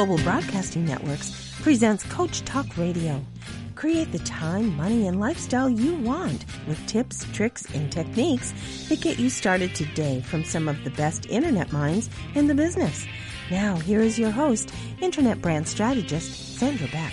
Global Broadcasting Networks presents Coach Talk Radio. Create the time, money, and lifestyle you want with tips, tricks, and techniques that get you started today from some of the best internet minds in the business. Now, here is your host, Internet Brand Strategist, Sandra Beck.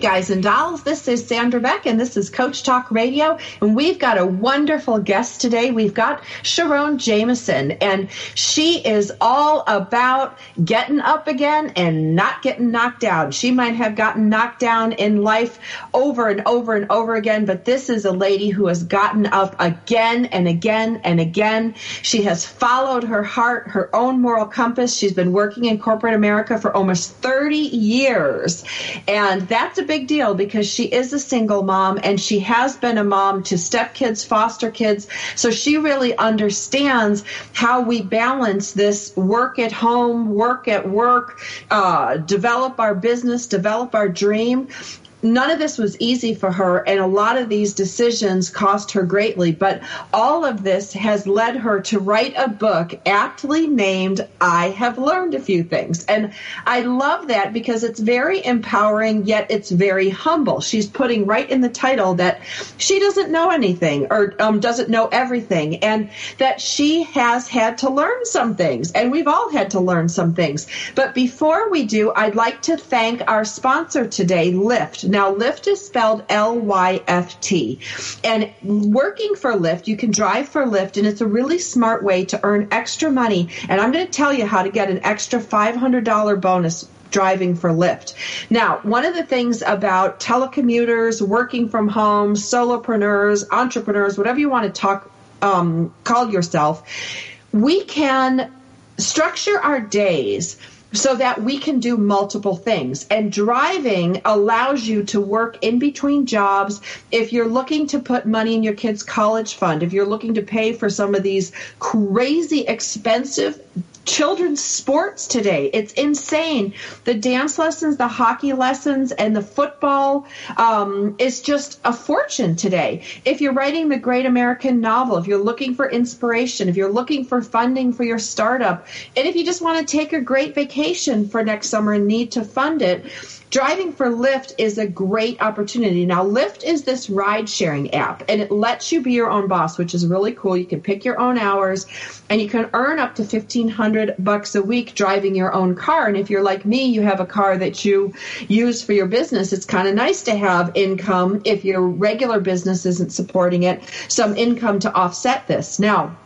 Guys and dolls, this is Sandra Beck and this is Coach Talk Radio and we've got a wonderful guest today. We've got SharRon Jamison and she is all about getting up again and not getting knocked down. She might have gotten knocked down in life over and over and over again, but this is a lady who has gotten up again and again and again. She has followed her heart, her own moral compass. She's been working in corporate America for almost 30 years and that's a big deal because she is a single mom and she has been a mom to stepkids, foster kids. So she really understands how we balance this work at home, work at work, uh, develop our business, develop our dream none of this was easy for her, and a lot of these decisions cost her greatly. But all of this has led her to write a book aptly named I Have Learned a Few Things. And I love that because it's very empowering, yet it's very humble. She's putting right in the title that she doesn't know anything or um, doesn't know everything, and that she has had to learn some things. And we've all had to learn some things. But before we do, I'd like to thank our sponsor today, Lyft. Now, Lyft is spelled L Y F T. And working for Lyft, you can drive for Lyft, and it's a really smart way to earn extra money. And I'm going to tell you how to get an extra $500 bonus driving for Lyft. Now, one of the things about telecommuters, working from home, solopreneurs, entrepreneurs, whatever you want to talk, um, call yourself, we can structure our days so that we can do multiple things. And driving allows you to work in between jobs. If you're looking to put money in your kid's college fund, if you're looking to pay for some of these crazy expensive children's sports today. It's insane. The dance lessons, the hockey lessons, and the football um, is just a fortune today. If you're writing the great American novel, if you're looking for inspiration, if you're looking for funding for your startup, and if you just want to take a great vacation for next summer and need to fund it, Driving for Lyft is a great opportunity. Now, Lyft is this ride sharing app and it lets you be your own boss, which is really cool. You can pick your own hours and you can earn up to 1500 bucks a week driving your own car. And if you're like me, you have a car that you use for your business. It's kind of nice to have income if your regular business isn't supporting it, some income to offset this. Now,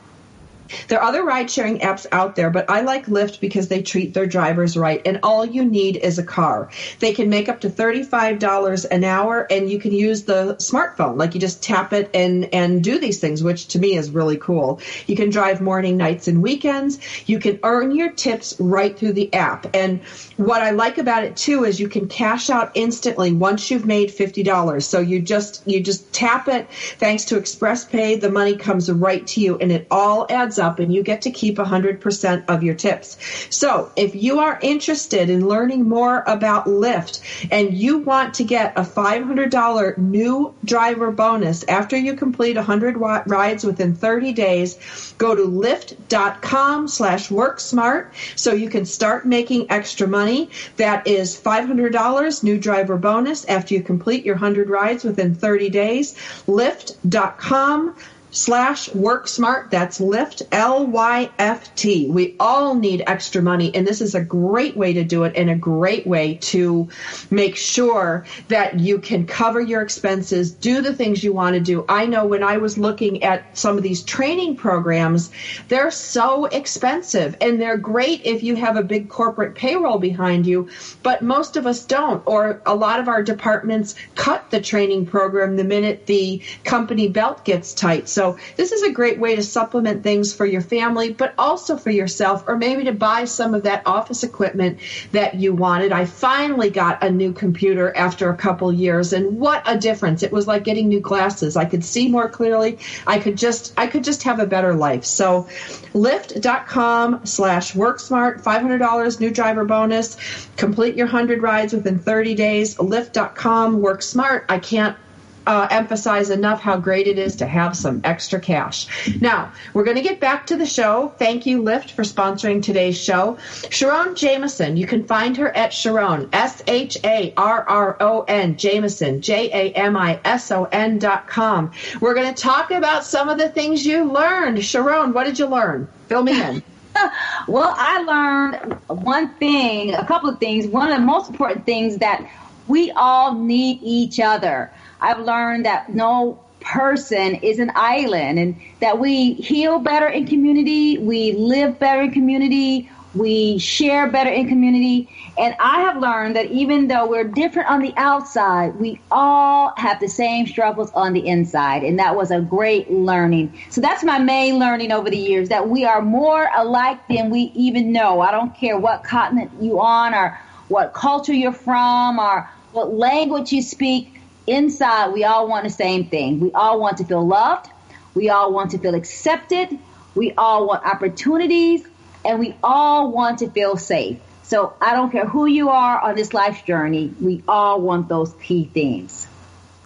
there are other ride sharing apps out there, but I like Lyft because they treat their drivers right. And all you need is a car. They can make up to $35 an hour and you can use the smartphone. Like you just tap it and, and do these things, which to me is really cool. You can drive morning, nights, and weekends. You can earn your tips right through the app. And what I like about it too is you can cash out instantly once you've made $50. So you just, you just tap it. Thanks to Express Pay, the money comes right to you and it all adds adds up and you get to keep 100% of your tips. So if you are interested in learning more about Lyft and you want to get a $500 new driver bonus after you complete 100 rides within 30 days, go to lyft.com slash worksmart so you can start making extra money. That is $500 new driver bonus after you complete your 100 rides within 30 days. Lyft.com slash work smart. That's Lyft, L Y F T. We all need extra money, and this is a great way to do it and a great way to make sure that you can cover your expenses, do the things you want to do. I know when I was looking at some of these training programs, they're so expensive and they're great if you have a big corporate payroll behind you, but most of us don't, or a lot of our departments cut the training program the minute the company belt gets tight. So this is a great way to supplement things for your family, but also for yourself, or maybe to buy some of that office equipment that you wanted. I finally got a new computer after a couple years, and what a difference! It was like getting new glasses. I could see more clearly. I could just I could just have a better life. So lyft.com slash worksmart, $500 new driver bonus, complete your 100 rides within 30 days, Lyft.com WorkSmart. I can't uh, emphasize enough how great it is to have some extra cash. Now, we're going to get back to the show. Thank you, Lyft, for sponsoring today's show. SharRon Jamison, you can find her at SharRon, S H A R R O N, Jamison, J A M I S O N dot com. We're going to talk about some of the things you learned. SharRon, what did you learn? Fill me in. well, I learned one thing, a couple of things. One of the most important things that we all need each other. I've learned that no person is an island and that we heal better in community, we live better in community, we share better in community. And I have learned that even though we're different on the outside, we all have the same struggles on the inside. And that was a great learning. So that's my main learning over the years that we are more alike than we even know. I don't care what continent you on or what culture you're from or what language you speak inside, we all want the same thing. We all want to feel loved. We all want to feel accepted. We all want opportunities and we all want to feel safe. So I don't care who you are on this life journey. We all want those key things.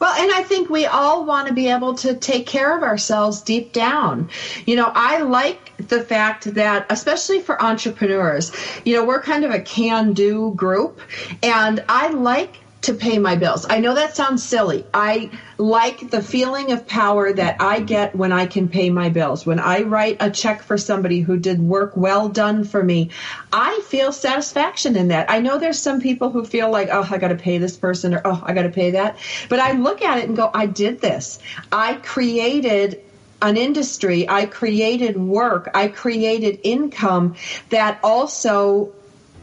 Well, and I think we all want to be able to take care of ourselves deep down. You know, I like the fact that, especially for entrepreneurs, you know, we're kind of a can do group. And I like to pay my bills. I know that sounds silly. I like the feeling of power that I get when I can pay my bills. When I write a check for somebody who did work well done for me, I feel satisfaction in that. I know there's some people who feel like, oh, I got to pay this person or oh, I got to pay that. But I look at it and go, I did this. I created an industry, I created work, I created income that also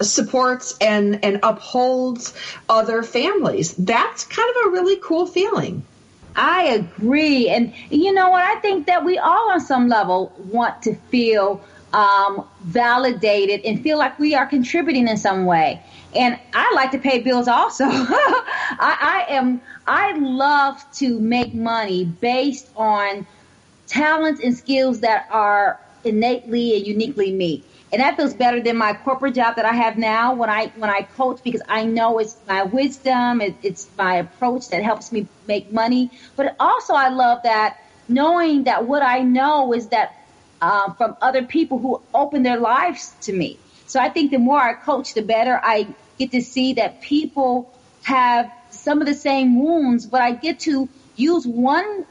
supports and, and upholds other families. That's kind of a really cool feeling. I agree. And you know what? I think that we all, on some level, want to feel um, validated and feel like we are contributing in some way. And I like to pay bills also. I, I am, I love to make money based on talents and skills that are innately and uniquely me and that feels better than my corporate job that I have now when I when I coach because I know it's my wisdom, it, it's my approach that helps me make money. But also, I love that knowing that what I know is that uh, from other people who open their lives to me. So I think the more I coach, the better I get to see that people have some of the same wounds, but I get to use one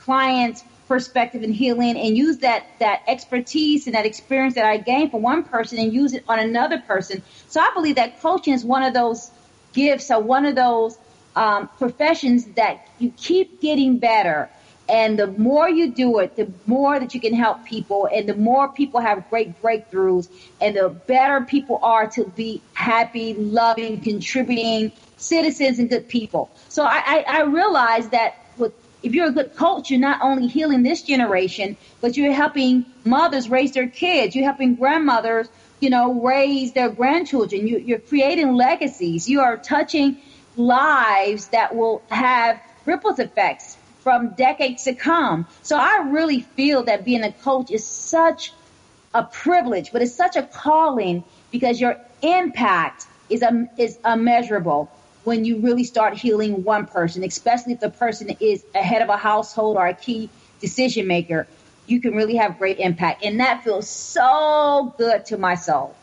client's perspective and healing and use that that expertise and that experience that I gained from one person and use it on another person. So I believe that coaching is one of those gifts or one of those um, professions that you keep getting better. And the more you do it, the more that you can help people, and the more people have great breakthroughs, and the better people are to be happy, loving, contributing citizens and good people. So I, I, I realize that if you're a good coach, you're not only healing this generation, but you're helping mothers raise their kids. You're helping grandmothers, you know, raise their grandchildren. You, you're creating legacies. You are touching lives that will have ripples effects from decades to come. So I really feel that being a coach is such a privilege, but it's such a calling because your impact is, is immeasurable when you really start healing one person, especially if the person is a head of a household or a key decision maker, you can really have great impact. And that feels so good to my soul.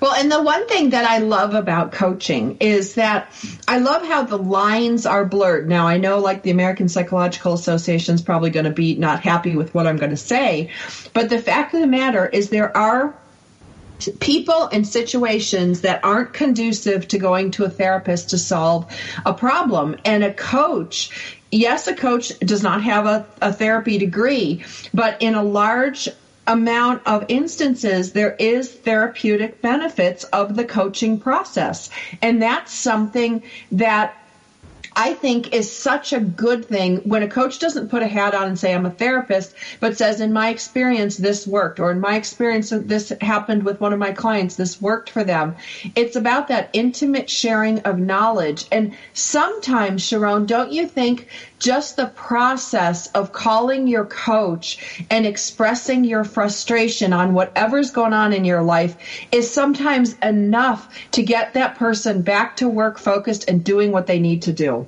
Well, and the one thing that I love about coaching is that I love how the lines are blurred. Now, I know like the American Psychological Association is probably going to be not happy with what I'm going to say, but the fact of the matter is there are people and situations that aren't conducive to going to a therapist to solve a problem. And a coach, yes, a coach does not have a, a therapy degree, but in a large amount of instances, there is therapeutic benefits of the coaching process. And that's something that I think is such a good thing when a coach doesn't put a hat on and say, I'm a therapist, but says, in my experience, this worked, or in my experience, this happened with one of my clients, this worked for them. It's about that intimate sharing of knowledge. And sometimes, SharRon, don't you think just the process of calling your coach and expressing your frustration on whatever's going on in your life is sometimes enough to get that person back to work focused and doing what they need to do.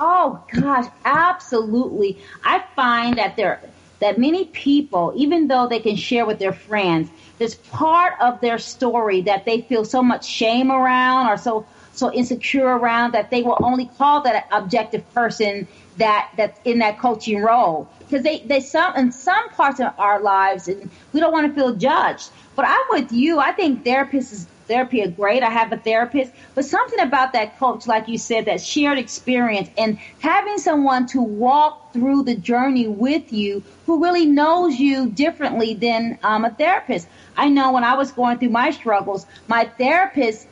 Oh gosh, absolutely. I find that there that many people, even though they can share with their friends, there's part of their story that they feel so much shame around or so so insecure around that they will only call that objective person that that's in that coaching role because they they some in some parts of our lives and we don't want to feel judged. But I'm with you. I think therapists is therapy are great. I have a therapist, but something about that coach, like you said, that shared experience and having someone to walk through the journey with you who really knows you differently than um, a therapist. I know when I was going through my struggles, my therapist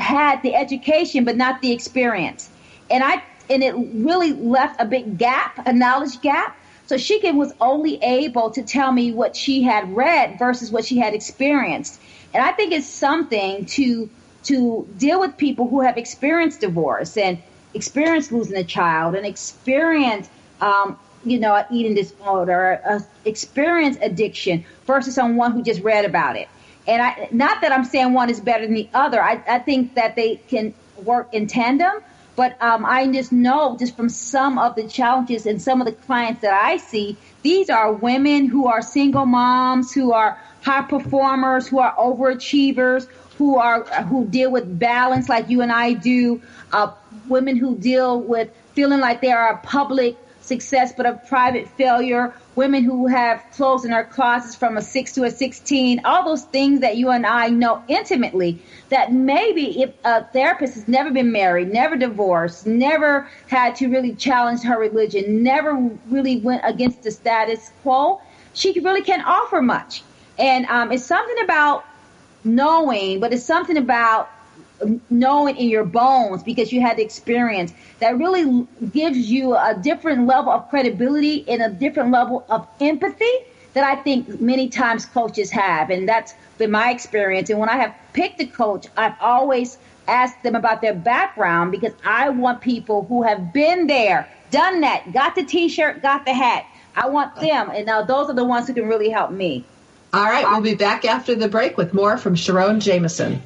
had the education but not the experience, and I and it really left a big gap, a knowledge gap. So she was only able to tell me what she had read versus what she had experienced. And I think it's something to to deal with people who have experienced divorce and experienced losing a child and experienced um, you know an eating disorder, uh, experience addiction versus someone who just read about it. And I not that I'm saying one is better than the other. I, I think that they can work in tandem. But um, I just know just from some of the challenges and some of the clients that I see, these are women who are single moms who are high performers, who are overachievers, who are who deal with balance like you and I do, uh, women who deal with feeling like they are a public success but a private failure, women who have clothes in their closets from a 6 to a 16, all those things that you and I know intimately that maybe if a therapist has never been married, never divorced, never had to really challenge her religion, never really went against the status quo, she really can't offer much. And um, it's something about knowing, but it's something about knowing in your bones because you had the experience that really gives you a different level of credibility and a different level of empathy that I think many times coaches have. And that's been my experience. And when I have picked a coach, I've always asked them about their background because I want people who have been there, done that, got the t shirt, got the hat. I want them. And now those are the ones who can really help me. All right, we'll be back after the break with more from SharRon Jamison.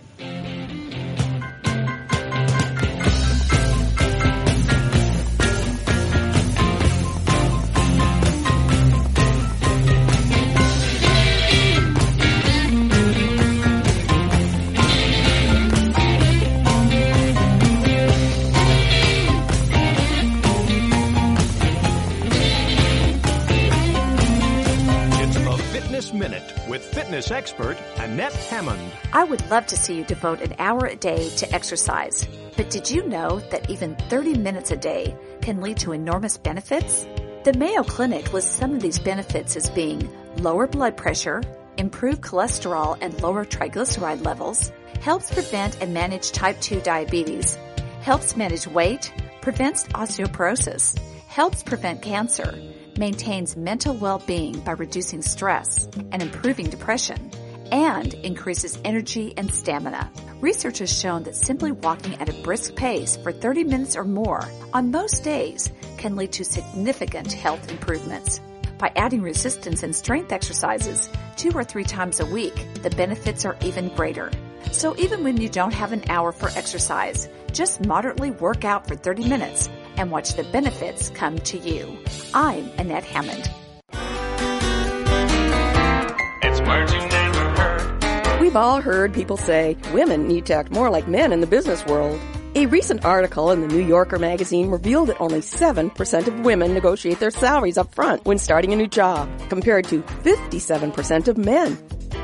Expert, Annette Hammond. I would love to see you devote an hour a day to exercise. But did you know that even 30 minutes a day can lead to enormous benefits? The Mayo Clinic lists some of these benefits as being lower blood pressure, improved cholesterol and lower triglyceride levels, helps prevent and manage type 2 diabetes, helps manage weight, prevents osteoporosis, helps prevent cancer, maintains mental well-being by reducing stress and improving depression, and increases energy and stamina. Research has shown that simply walking at a brisk pace for 30 minutes or more on most days can lead to significant health improvements. By adding resistance and strength exercises two or three times a week, the benefits are even greater. So even when you don't have an hour for exercise, just moderately work out for 30 minutes and watch the benefits come to you. I'm Annette Hammond. It's heard. We've all heard people say women need to act more like men in the business world. A recent article in the New Yorker magazine revealed that only 7% of women negotiate their salaries up front when starting a new job, compared to 57% of men.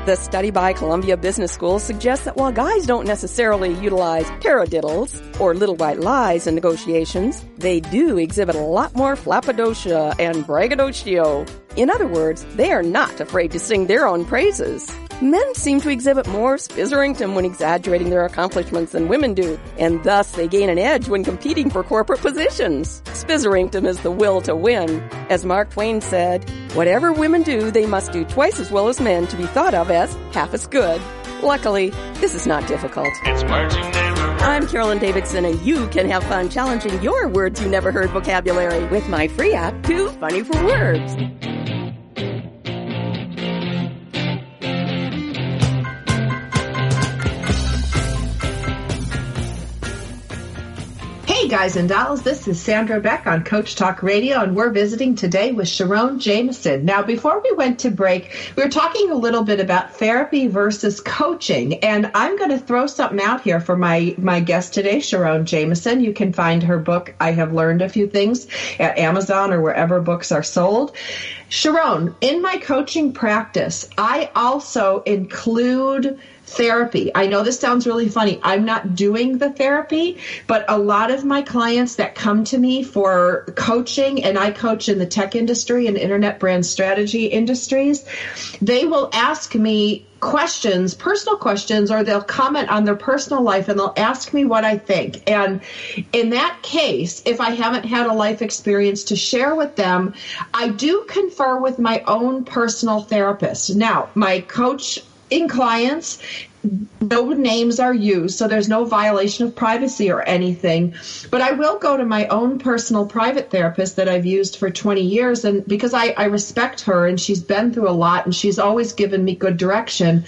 The study by Columbia Business School suggests that while guys don't necessarily utilize taradiddles or little white lies in negotiations, they do exhibit a lot more flappadocia and braggadocio. In other words, they are not afraid to sing their own praises. Men seem to exhibit more spizzerinctum when exaggerating their accomplishments than women do, and thus they gain an edge when competing for corporate positions. Spizzerinctum is the will to win. As Mark Twain said, whatever women do, they must do twice as well as men to be thought of as half as good. Luckily, this is not difficult. It's words you never heard. I'm Carolyn Davidson, and you can have fun challenging your words you never heard vocabulary with my free app, Too Funny for Words. Guys and dolls. This is Sandra Beck on Coach Talk Radio, and we're visiting today with SharRon Jamison. Now, before we went to break, we were talking a little bit about therapy versus coaching, and I'm going to throw something out here for my my guest today, SharRon Jamison. You can find her book, I Have Learned a Few Things, at Amazon or wherever books are sold. SharRon, in my coaching practice, I also include therapy. I know this sounds really funny. I'm not doing the therapy, but a lot of my clients that come to me for coaching, and I coach in the tech industry and internet brand strategy industries, they will ask me questions, personal questions, or they'll comment on their personal life and they'll ask me what I think. And in that case, if I haven't had a life experience to share with them, I do confer with my own personal therapist. Now, my coach in clients no names are used, so there's no violation of privacy or anything. But I will go to my own personal private therapist that I've used for 20 years, and because I, I respect her and she's been through a lot and she's always given me good direction,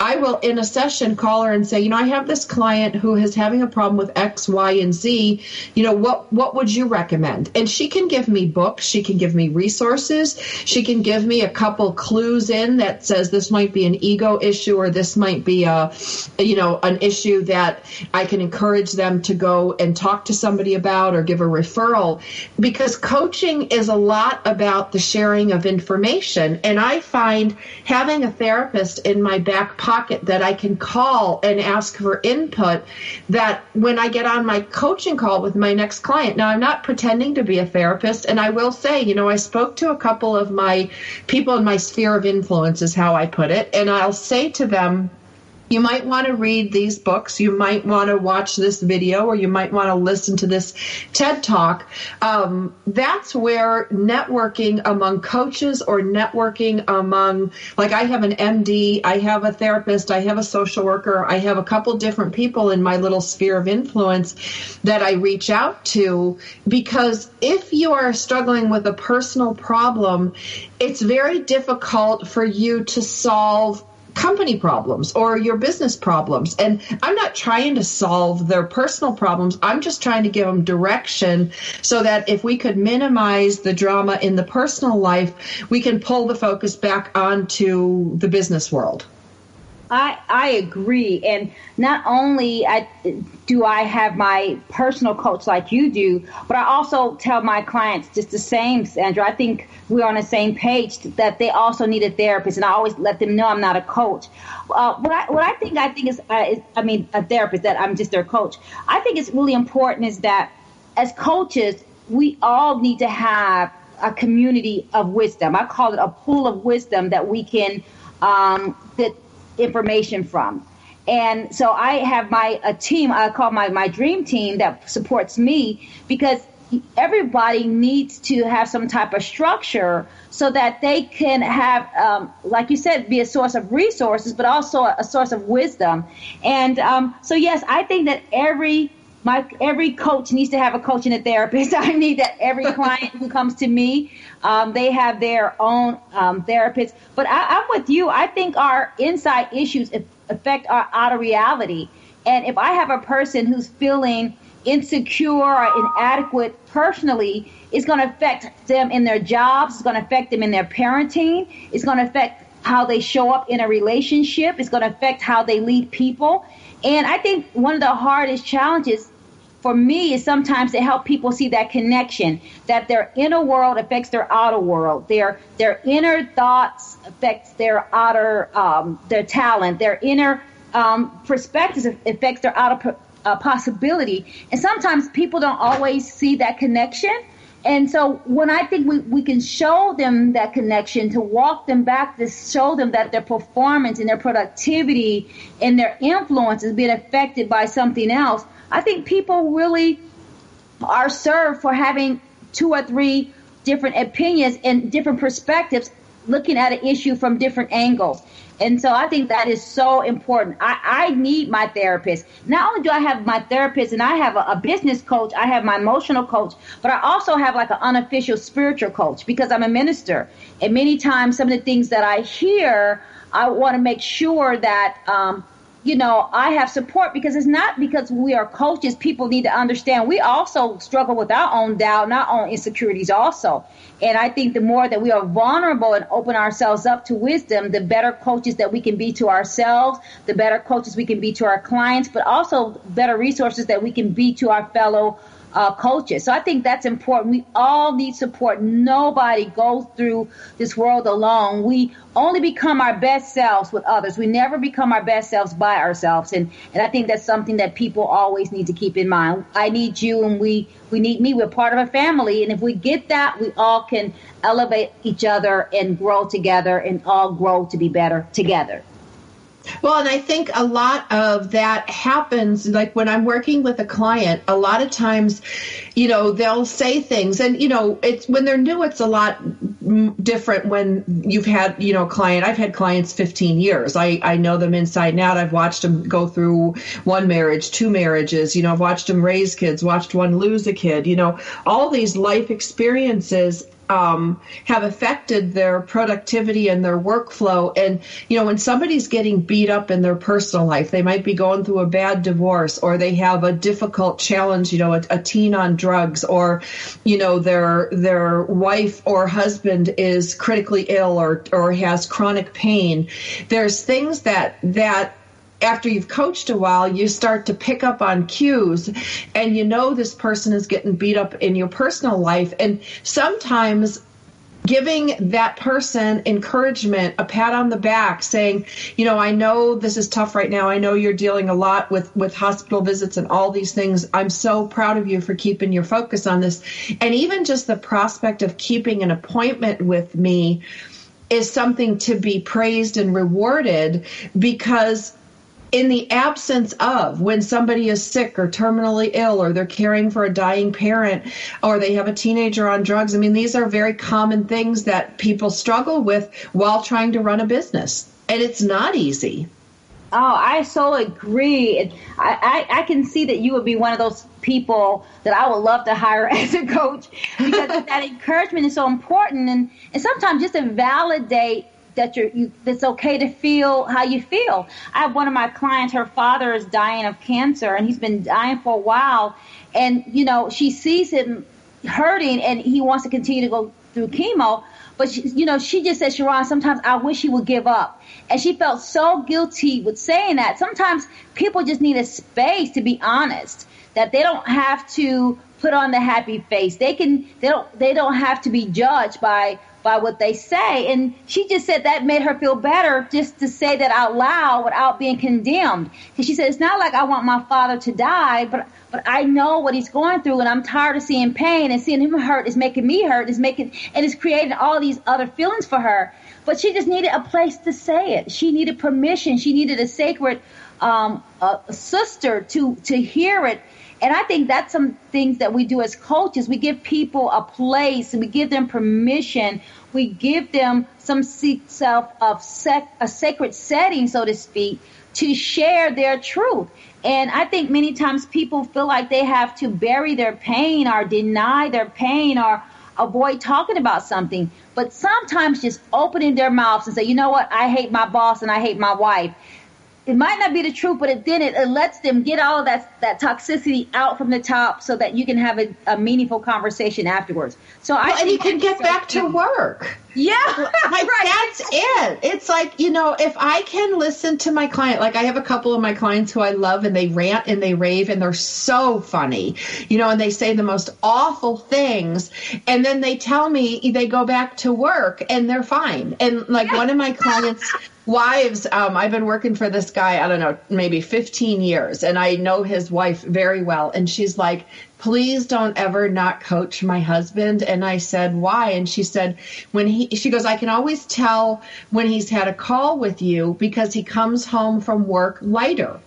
I will in a session call her and say, you know, I have this client who is having a problem with X, Y, and Z. You know, what what would you recommend? And she can give me books, she can give me resources, she can give me a couple clues in that says this might be an ego issue or this might be a Uh, you know, an issue that I can encourage them to go and talk to somebody about or give a referral because coaching is a lot about the sharing of information. And I find having a therapist in my back pocket that I can call and ask for input that when I get on my coaching call with my next client, now I'm not pretending to be a therapist. And I will say, you know, I spoke to a couple of my people in my sphere of influence, is how I put it. And I'll say to them, you might want to read these books. You might want to watch this video, or you might want to listen to this TED talk. Um, that's where networking among coaches or networking among, like, I have an MD, I have a therapist, I have a social worker, I have a couple different people in my little sphere of influence that I reach out to because if you are struggling with a personal problem, it's very difficult for you to solve company problems or your business problems. And I'm not trying to solve their personal problems. I'm just trying to give them direction so that if we could minimize the drama in the personal life, we can pull the focus back onto the business world. I, I agree. And not only I, do I have my personal coach like you do, but I also tell my clients just the same, Sandra. I think we're on the same page that they also need a therapist. And I always let them know I'm not a coach. Uh, what, I, what I think I think is, uh, is, I mean, a therapist, that I'm just their coach. I think it's really important is that as coaches, we all need to have a community of wisdom. I call it a pool of wisdom that we can um, that information from. And so I have my a team I call my my dream team that supports me because everybody needs to have some type of structure so that they can have, um, like you said, be a source of resources, but also a, source of wisdom. And um, so, yes, I think that every my every coach needs to have a coach and a therapist. I need that every client who comes to me, um, they have their own um, therapist. But I, I'm with you. I think our inside issues affect our outer reality. And if I have a person who's feeling insecure or inadequate personally, it's going to affect them in their jobs. It's going to affect them in their parenting. It's going to affect how they show up in a relationship. It's going to affect how they lead people. And I think one of the hardest challenges for me is sometimes to help people see that connection that their inner world affects their outer world. Their their inner thoughts affects their outer um, their talent. Their inner um, perspectives affects their outer uh, possibility. And sometimes people don't always see that connection. And so when I think we, we can show them that connection, to walk them back, to show them that their performance and their productivity and their influence is being affected by something else, I think people really are served for having two or three different opinions and different perspectives looking at an issue from different angles. And so I think that is so important. I, I need my therapist. Not only do I have my therapist and I have a, a, business coach, I have my emotional coach, but I also have like an unofficial spiritual coach because I'm a minister. And many times some of the things that I hear, I want to make sure that um, you know, I have support because it's not because we are coaches. People need to understand we also struggle with our own doubt and our own insecurities also. And I think the more that we are vulnerable and open ourselves up to wisdom, the better coaches that we can be to ourselves, the better coaches we can be to our clients, but also better resources that we can be to our fellow uh, coaches. So I think that's important. We all need support. Nobody goes through this world alone. We only become our best selves with others. We never become our best selves by ourselves. And, and I think that's something that people always need to keep in mind. I need you and we, we need me. We're part of a family. And if we get that, we all can elevate each other and grow together and all grow to be better together. Well, and I think a lot of that happens like when I'm working with a client, a lot of times, you know, they'll say things and, you know, it's when they're new, it's a lot different when you've had, you know, a client. I've had clients 15 years. I, I know them inside and out. I've watched them go through one marriage, two marriages, you know, I've watched them raise kids, watched one lose a kid, you know, all these life experiences um, have affected their productivity and their workflow. And, you know, when somebody's getting beat up in their personal life, they might be going through a bad divorce or they have a difficult challenge, you know, a, a teen on drugs or, you know, their, their wife or husband is critically ill or, or has chronic pain. There's things that, that after you've coached a while, you start to pick up on cues and you know this person is getting beat up in your personal life. And sometimes giving that person encouragement, a pat on the back, saying, you know, I know this is tough right now. I know you're dealing a lot with, with hospital visits and all these things. I'm so proud of you for keeping your focus on this. And even just the prospect of keeping an appointment with me is something to be praised and rewarded because in the absence of when somebody is sick or terminally ill or they're caring for a dying parent or they have a teenager on drugs i mean these are very common things that people struggle with while trying to run a business and it's not easy Oh, I so agree. I, I, I, can see that you would be one of those people that I would love to hire as a coach because that encouragement is so important. And, and sometimes just to validate that you're you, it's okay to feel how you feel. I have one of my clients, her father is dying of cancer and he's been dying for a while and you know, she sees him hurting and he wants to continue to go through chemo. But she, you know, she just said, SharRon, sometimes I wish he would give up. And she felt so guilty with saying that. Sometimes people just need a space to be honest, that they don't have to put on the happy face. They can, they don't, they don't have to be judged by by what they say. And she just said that made her feel better just to say that out loud without being condemned. Because she said, it's not like I want my father to die, but, but I know what he's going through and I'm tired of seeing pain and seeing him hurt is making me hurt, is making, and it's creating all these other feelings for her. But she just needed a place to say it. She needed permission. She needed a sacred, um, a sister to, to hear it and I think that's some things that we do as coaches. We give people a place and we give them permission. We give them some self of sec, a sacred setting, so to speak, to share their truth. And I think many times people feel like they have to bury their pain or deny their pain or avoid talking about something. But sometimes just opening their mouths and say, you know what, I hate my boss and I hate my wife it might not be the truth, but it then it, it, lets them get all of that that toxicity out from the top, so that you can have a, a meaningful conversation afterwards. So well, I and you can get back to work. Yeah, like right. that's it. It's like you know, if I can listen to my client, like I have a couple of my clients who I love, and they rant and they rave, and they're so funny, you know, and they say the most awful things, and then they tell me they go back to work and they're fine. And like yeah. one of my clients wives um, i've been working for this guy i don't know maybe 15 years and i know his wife very well and she's like please don't ever not coach my husband. And i said why? And she said when he she goes i can always tell when he's had a call with you because he comes home from work lighter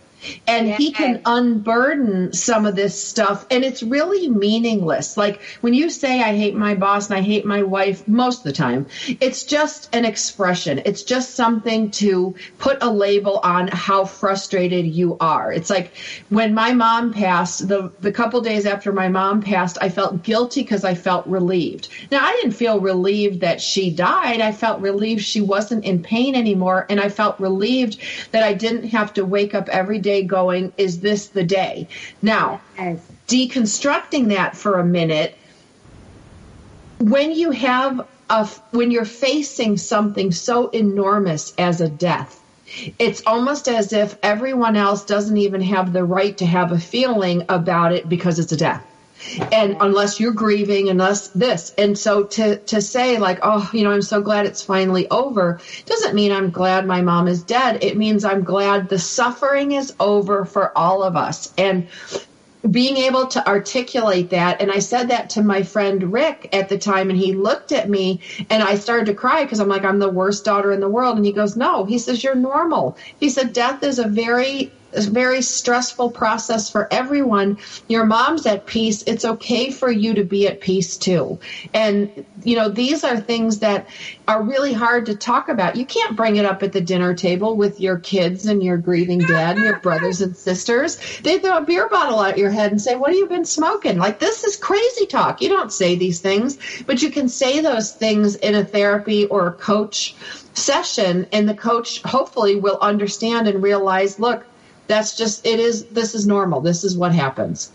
and he can unburden some of this stuff and it's really meaningless. Like when you say i hate my boss and i hate my wife most of the time it's just an expression. It's just something to put a label on how frustrated you are. It's like when my mom passed the the couple days after my mom passed i felt guilty because i felt relieved. Now i didn't feel relieved that she died. I felt relieved she wasn't in pain anymore and i felt relieved that i didn't have to wake up every day going is this the day now Yes. deconstructing that for a minute when you have a when you're facing something so enormous as a death it's almost as if everyone else doesn't even have the right to have a feeling about it because it's a death and unless you're grieving unless this. And so to to say like oh you know i'm so glad it's finally over doesn't mean i'm glad my mom is dead. It means i'm glad the suffering is over for all of us. And being able to articulate that and i said that to my friend rick at the time and he looked at me and i started to cry because i'm like i'm the worst daughter in the world. And he goes no he says you're normal. He said death is a very very stressful process for everyone. Your mom's at peace. It's okay for you to be at peace too. And you know these are things that are really hard to talk about. You can't bring it up at the dinner table with your kids and your grieving dad and your brothers and sisters. They throw a beer bottle at your head and say what have you been smoking? Like this is crazy talk. You don't say these things but you can say those things in a therapy or a coach session and the coach hopefully will understand and realize look that's just it is this is normal this is what happens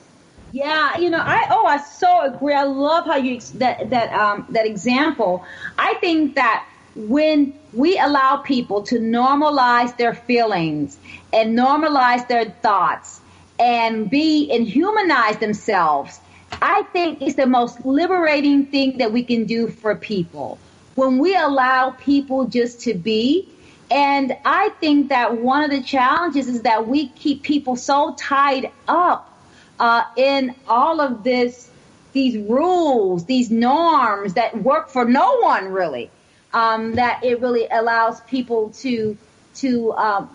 Yeah, you know, I oh, I so agree. I love how you that that um that example. I think that when we allow people to normalize their feelings and normalize their thoughts and be and humanize themselves, I think it's the most liberating thing that we can do for people. When we allow people just to be, and I think that one of the challenges is that we keep people so tied up uh, in all of this, these rules, these norms that work for no one really, um, that it really allows people to to um,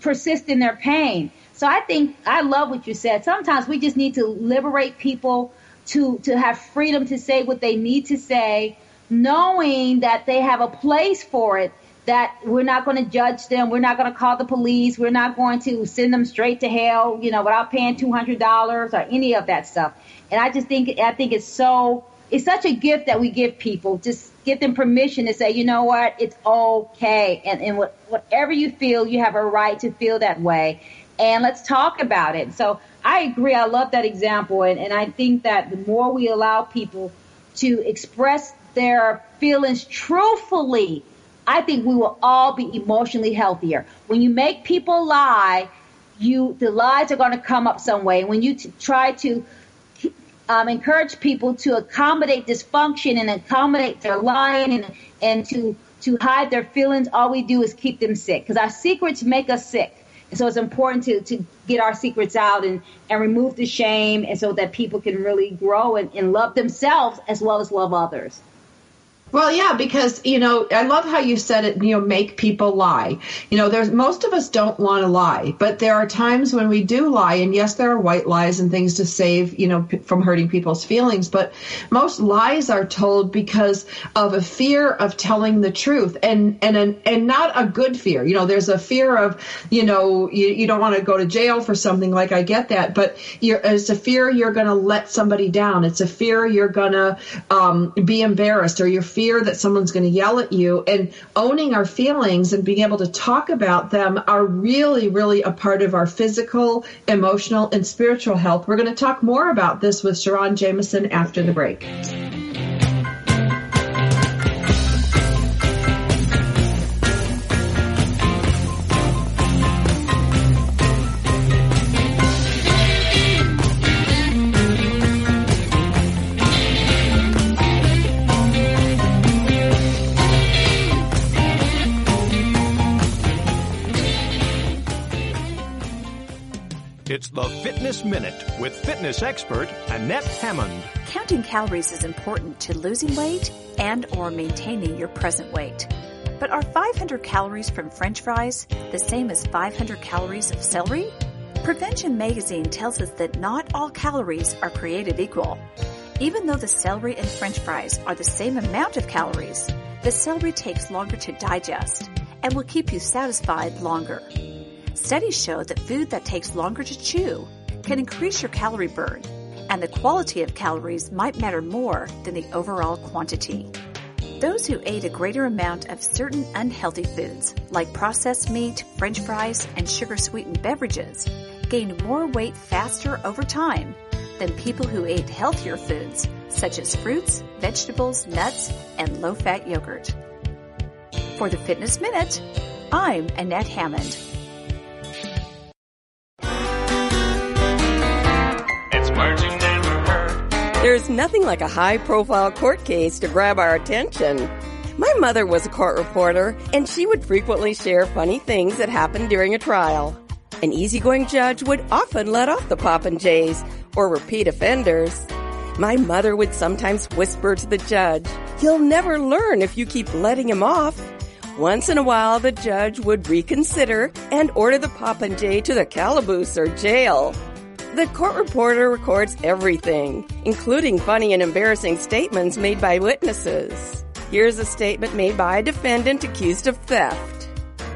persist in their pain. So I think I love what you said. Sometimes we just need to liberate people to to have freedom to say what they need to say, knowing that they have a place for it that we're not going to judge them. We're not going to call the police. We're not going to send them straight to hell, you know, without paying $200 or any of that stuff. And I just think, I think it's so, it's such a gift that we give people. Just give them permission to say, you know what, it's okay. And, and what, whatever you feel, you have a right to feel that way. And let's talk about it. So I agree. I love that example. And, and I think that the more we allow people to express their feelings truthfully, I think we will all be emotionally healthier. When you make people lie, you the lies are going to come up some way. When you t- try to um, encourage people to accommodate dysfunction and accommodate their lying and and to to hide their feelings, all we do is keep them sick because our secrets make us sick. And so it's important to, to get our secrets out and, and remove the shame and so that people can really grow and, and love themselves as well as love others. Well, yeah, because you know, I love how you said it. You know, make people lie. You know, there's most of us don't want to lie, but there are times when we do lie, and yes, there are white lies and things to save you know p- from hurting people's feelings. But most lies are told because of a fear of telling the truth, and and an, and not a good fear. You know, there's a fear of you know you, you don't want to go to jail for something. Like I get that, but it's a fear you're going to let somebody down. It's a fear you're going to um, be embarrassed, or you're fear that someone's going to yell at you and owning our feelings and being able to talk about them are really really a part of our physical emotional and spiritual health. We're going to talk more about this with SharRon Jamison after the break the Fitness Minute with fitness expert Annette Hammond. Counting calories is important to losing weight and or maintaining your present weight. But are 500 calories from french fries the same as 500 calories of celery? Prevention Magazine tells us that not all calories are created equal. Even though the celery and french fries are the same amount of calories, the celery takes longer to digest and will keep you satisfied longer. Studies show that food that takes longer to chew can increase your calorie burn, and the quality of calories might matter more than the overall quantity. Those who ate a greater amount of certain unhealthy foods, like processed meat, french fries, and sugar sweetened beverages, gained more weight faster over time than people who ate healthier foods, such as fruits, vegetables, nuts, and low fat yogurt. For the Fitness Minute, I'm Annette Hammond. There's nothing like a high profile court case to grab our attention. My mother was a court reporter, and she would frequently share funny things that happened during a trial. An easygoing judge would often let off the Popinjays or repeat offenders. My mother would sometimes whisper to the judge, You'll never learn if you keep letting him off. Once in a while, the judge would reconsider and order the Popinjay to the calaboose or jail. The court reporter records everything, including funny and embarrassing statements made by witnesses. Here's a statement made by a defendant accused of theft.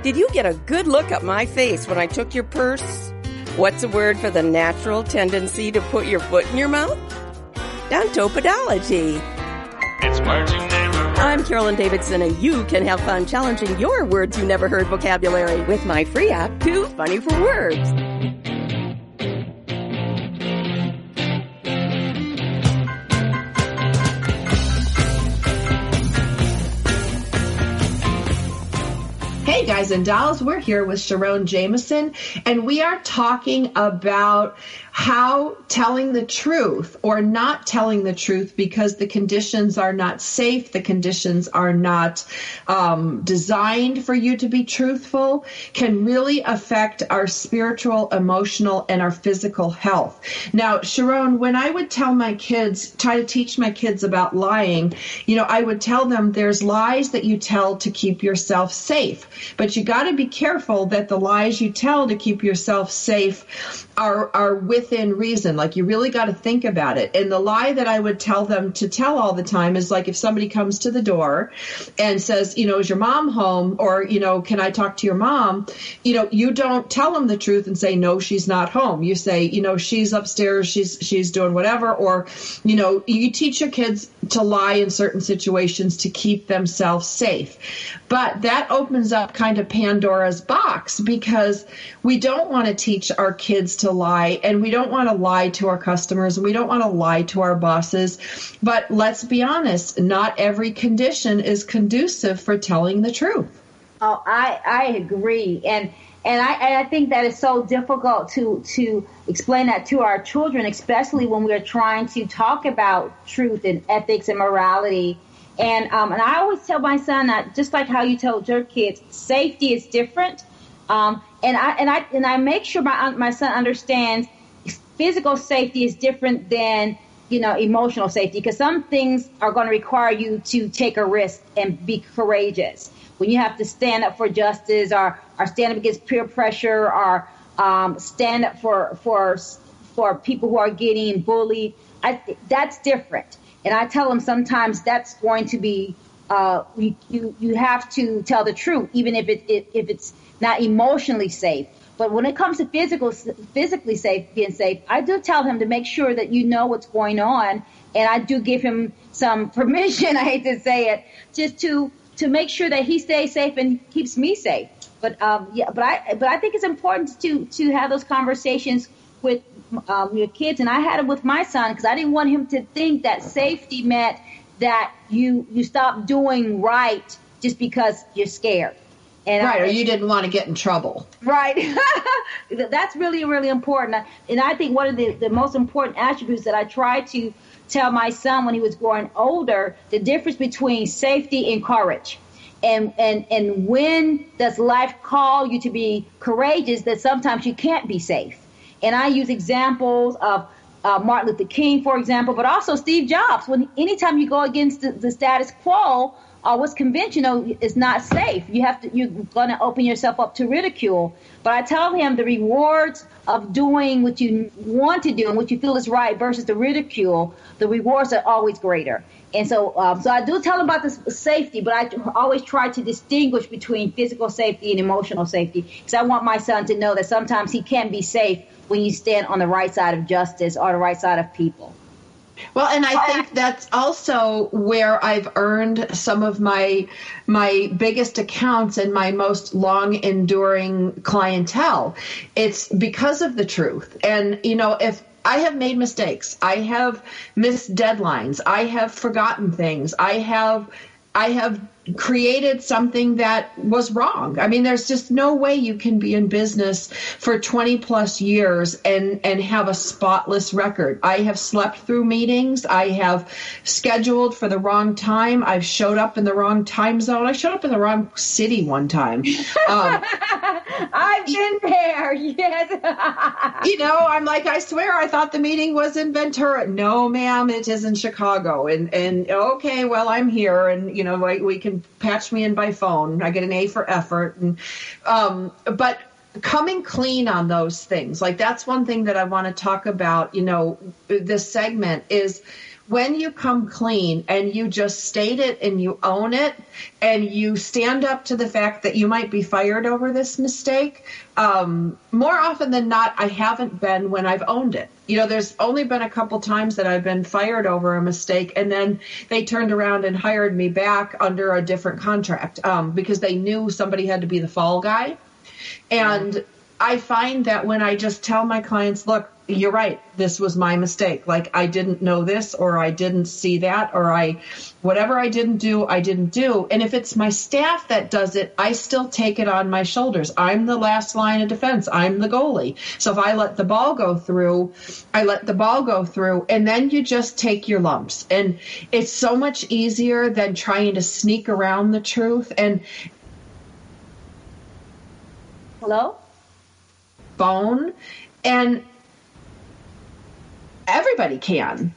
Did you get a good look at my face when I took your purse? What's a word for the natural tendency to put your foot in your mouth? Dontopodology. It's words you never heard. I'm Carolyn Davidson, and you can have fun challenging your words you never heard vocabulary with my free app, Too Funny for Words. Hey guys and dolls, we're here with SharRon Jamison, and we are talking about how telling the truth or not telling the truth because the conditions are not safe, the conditions are not um, designed for you to be truthful, can really affect our spiritual, emotional, and our physical health. Now, SharRon, when I would tell my kids, try to teach my kids about lying, you know, I would tell them there's lies that you tell to keep yourself safe, but you got to be careful that the lies you tell to keep yourself safe are are within reason. Like you really got to think about it. And the lie that I would tell them to tell all the time is like if somebody comes to the door and says, you know, is your mom home or, you know, can I talk to your mom? You know, you don't tell them the truth and say no, she's not home. You say, you know, she's upstairs, she's she's doing whatever or, you know, you teach your kids to lie in certain situations to keep themselves safe. But that opens up kind of Pandora's box because we don't want to teach our kids to lie and we don't want to lie to our customers and we don't want to lie to our bosses. But let's be honest, not every condition is conducive for telling the truth. Oh, I, I agree. And and I, and I think that is so difficult to to explain that to our children, especially when we're trying to talk about truth and ethics and morality. And um, and I always tell my son that just like how you tell your kids, safety is different. Um, and I and I and I make sure my my son understands physical safety is different than you know emotional safety because some things are going to require you to take a risk and be courageous. When you have to stand up for justice or or stand up against peer pressure or um, stand up for for for people who are getting bullied I, that's different. And I tell them sometimes that's going to be uh, you, you you have to tell the truth even if it, it if it's not emotionally safe but when it comes to physical, physically safe, being safe, I do tell him to make sure that you know what's going on, and I do give him some permission. I hate to say it, just to to make sure that he stays safe and keeps me safe. But um, yeah, but I but I think it's important to to have those conversations with um, your kids, and I had it with my son because I didn't want him to think that safety meant that you you stop doing right just because you're scared. And right, I, or you didn't want to get in trouble. Right. That's really, really important. And I think one of the, the most important attributes that I try to tell my son when he was growing older, the difference between safety and courage. And, and, and when does life call you to be courageous that sometimes you can't be safe? And I use examples of uh, Martin Luther King, for example, but also Steve Jobs. When anytime you go against the, the status quo, oh, what's conventional it's not safe. You have to, you're going to open yourself up to ridicule. But I tell him the rewards of doing what you want to do and what you feel is right versus the ridicule, the rewards are always greater. And so, um, so I do tell him about the safety, but I always try to distinguish between physical safety and emotional safety because I want my son to know that sometimes he can be safe when you stand on the right side of justice or the right side of people. Well, and I think that's also where I've earned some of my my biggest accounts and my most long enduring clientele. It's because of the truth. And you know, if I have made mistakes. I have missed deadlines. I have forgotten things. I have I have created something that was wrong. I mean, there's just no way you can be in business for 20 plus years and, and have a spotless record. I have slept through meetings. I have scheduled for the wrong time. I've showed up in the wrong time zone. I showed up in the wrong city one time. Um, I've been there. Yes. you know, I'm like, I swear I thought the meeting was in Ventura. No, ma'am, it is in Chicago. And, and okay, well, I'm here and, you know, we, we can patch me in by phone. I get an A for effort. And, um, but coming clean on those things, like that's one thing that I want to talk about, you know, this segment is when you come clean and you just state it and you own it and you stand up to the fact that you might be fired over this mistake, um, more often than not, I haven't been when I've owned it. You know, there's only been a couple times that I've been fired over a mistake and then they turned around and hired me back under a different contract um, because they knew somebody had to be the fall guy. And I find that when I just tell my clients, look, you're right. This was my mistake. Like I didn't know this or I didn't see that or I whatever I didn't do, I didn't do. And if it's my staff that does it, I still take it on my shoulders. I'm the last line of defense. I'm the goalie. So if I let the ball go through, I let the ball go through and then you just take your lumps. And it's so much easier than trying to sneak around the truth and Hello? Phone and everybody can.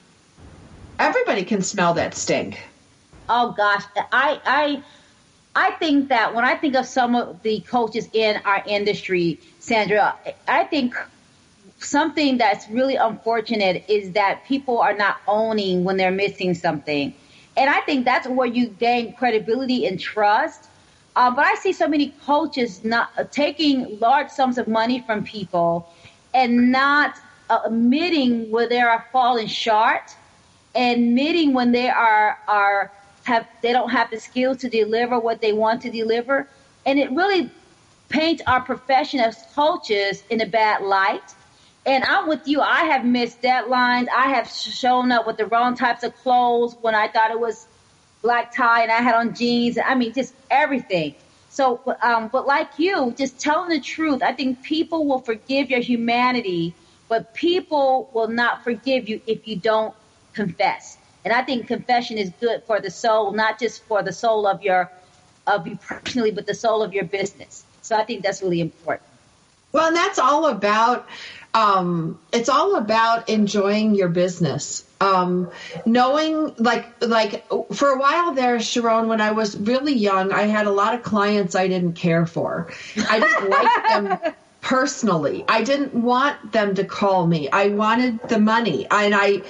Everybody can smell that stink. Oh gosh, I I I think that when I think of some of the coaches in our industry, Sandra, I think something that's really unfortunate is that people are not owning when they're missing something. And I think that's where you gain credibility and trust. Uh, but I see so many coaches not uh, taking large sums of money from people and not uh, admitting where they are falling short, admitting when they are are have they don't have the skills to deliver what they want to deliver, and it really paints our profession as coaches in a bad light. And I'm with you. I have missed deadlines. I have shown up with the wrong types of clothes when I thought it was black tie and I had on jeans. I mean, just everything. So, um, but like you, just telling the truth, I think people will forgive your humanity but people will not forgive you if you don't confess. And I think confession is good for the soul, not just for the soul of your of you personally, but the soul of your business. So I think that's really important. Well, and that's all about um, it's all about enjoying your business. Um, knowing like like for a while there, SharRon, when I was really young, I had a lot of clients I didn't care for. I didn't like them personally. I didn't want them to call me. I wanted the money. And I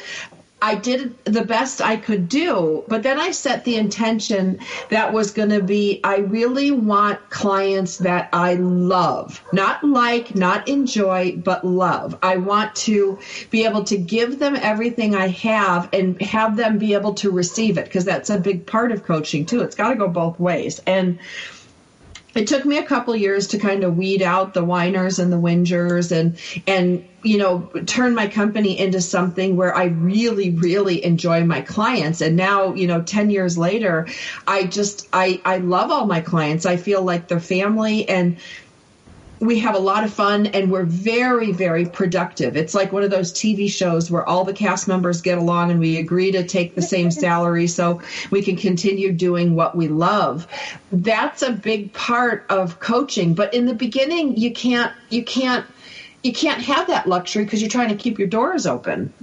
I did the best I could do, but then I set the intention that was going to be I really want clients that I love, not like, not enjoy, but love. I want to be able to give them everything I have and have them be able to receive it because that's a big part of coaching too. It's got to go both ways. And it took me a couple years to kind of weed out the whiners and the whingers and and you know turn my company into something where I really really enjoy my clients. And now you know 10 years later I just I I love all my clients. I feel like they're family and we have a lot of fun and we're very very productive. It's like one of those tv shows where all the cast members get along and we agree to take the same salary so we can continue doing what we love. That's a big part of coaching but in the beginning you can't you can't you can't have that luxury because you're trying to keep your doors open.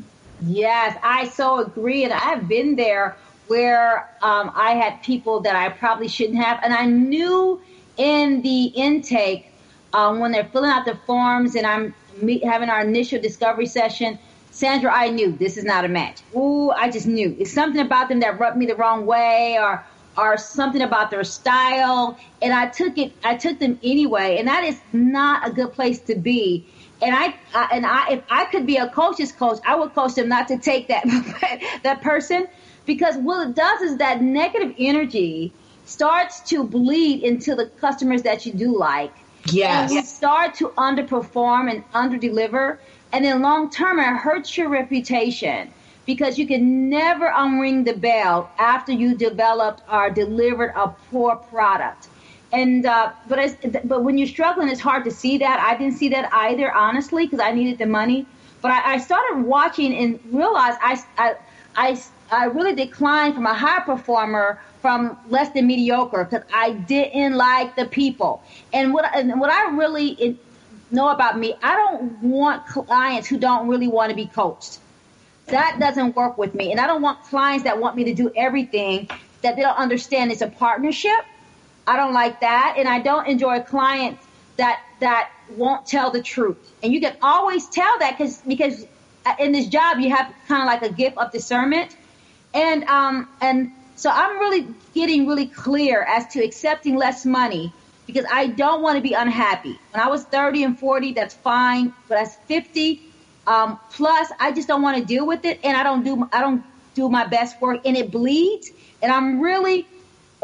Yes i so agree and i've been there where um, I had people that I probably shouldn't have, and I knew in the intake um, when they're filling out the forms and I'm meet, having our initial discovery session. Sandra, I knew this is not a match. Ooh, I just knew. It's something about them that rubbed me the wrong way or or something about their style and I took it I took them anyway and that is not a good place to be and I, I and I if I could be a coach's coach I would coach them not to take that that person because what it does is that negative energy starts to bleed into the customers that you do like Yes. and you start to underperform and underdeliver and then long term it hurts your reputation because you can never unring the bell after you developed or delivered a poor product. And uh, but it's, but when you're struggling, it's hard to see that. I didn't see that either, honestly, because I needed the money. But I, I started watching and realized I, I I I really declined from a high performer from less than mediocre because I didn't like the people. And what and what I really eh, know about me, I don't want clients who don't really want to be coached that doesn't work with me. And I don't want clients that want me to do everything that they don't understand it's a partnership. I don't like that. And I don't enjoy clients that, that won't tell the truth. And you can always tell that because, because in this job, you have kind of like a gift of discernment. And, um, and so I'm really getting really clear as to accepting less money because I don't want to be unhappy. When I was 30 and 40, that's fine. But as 50, um, plus, I just don't want to deal with it, and I don't do I don't do my best work, and it bleeds. And I'm really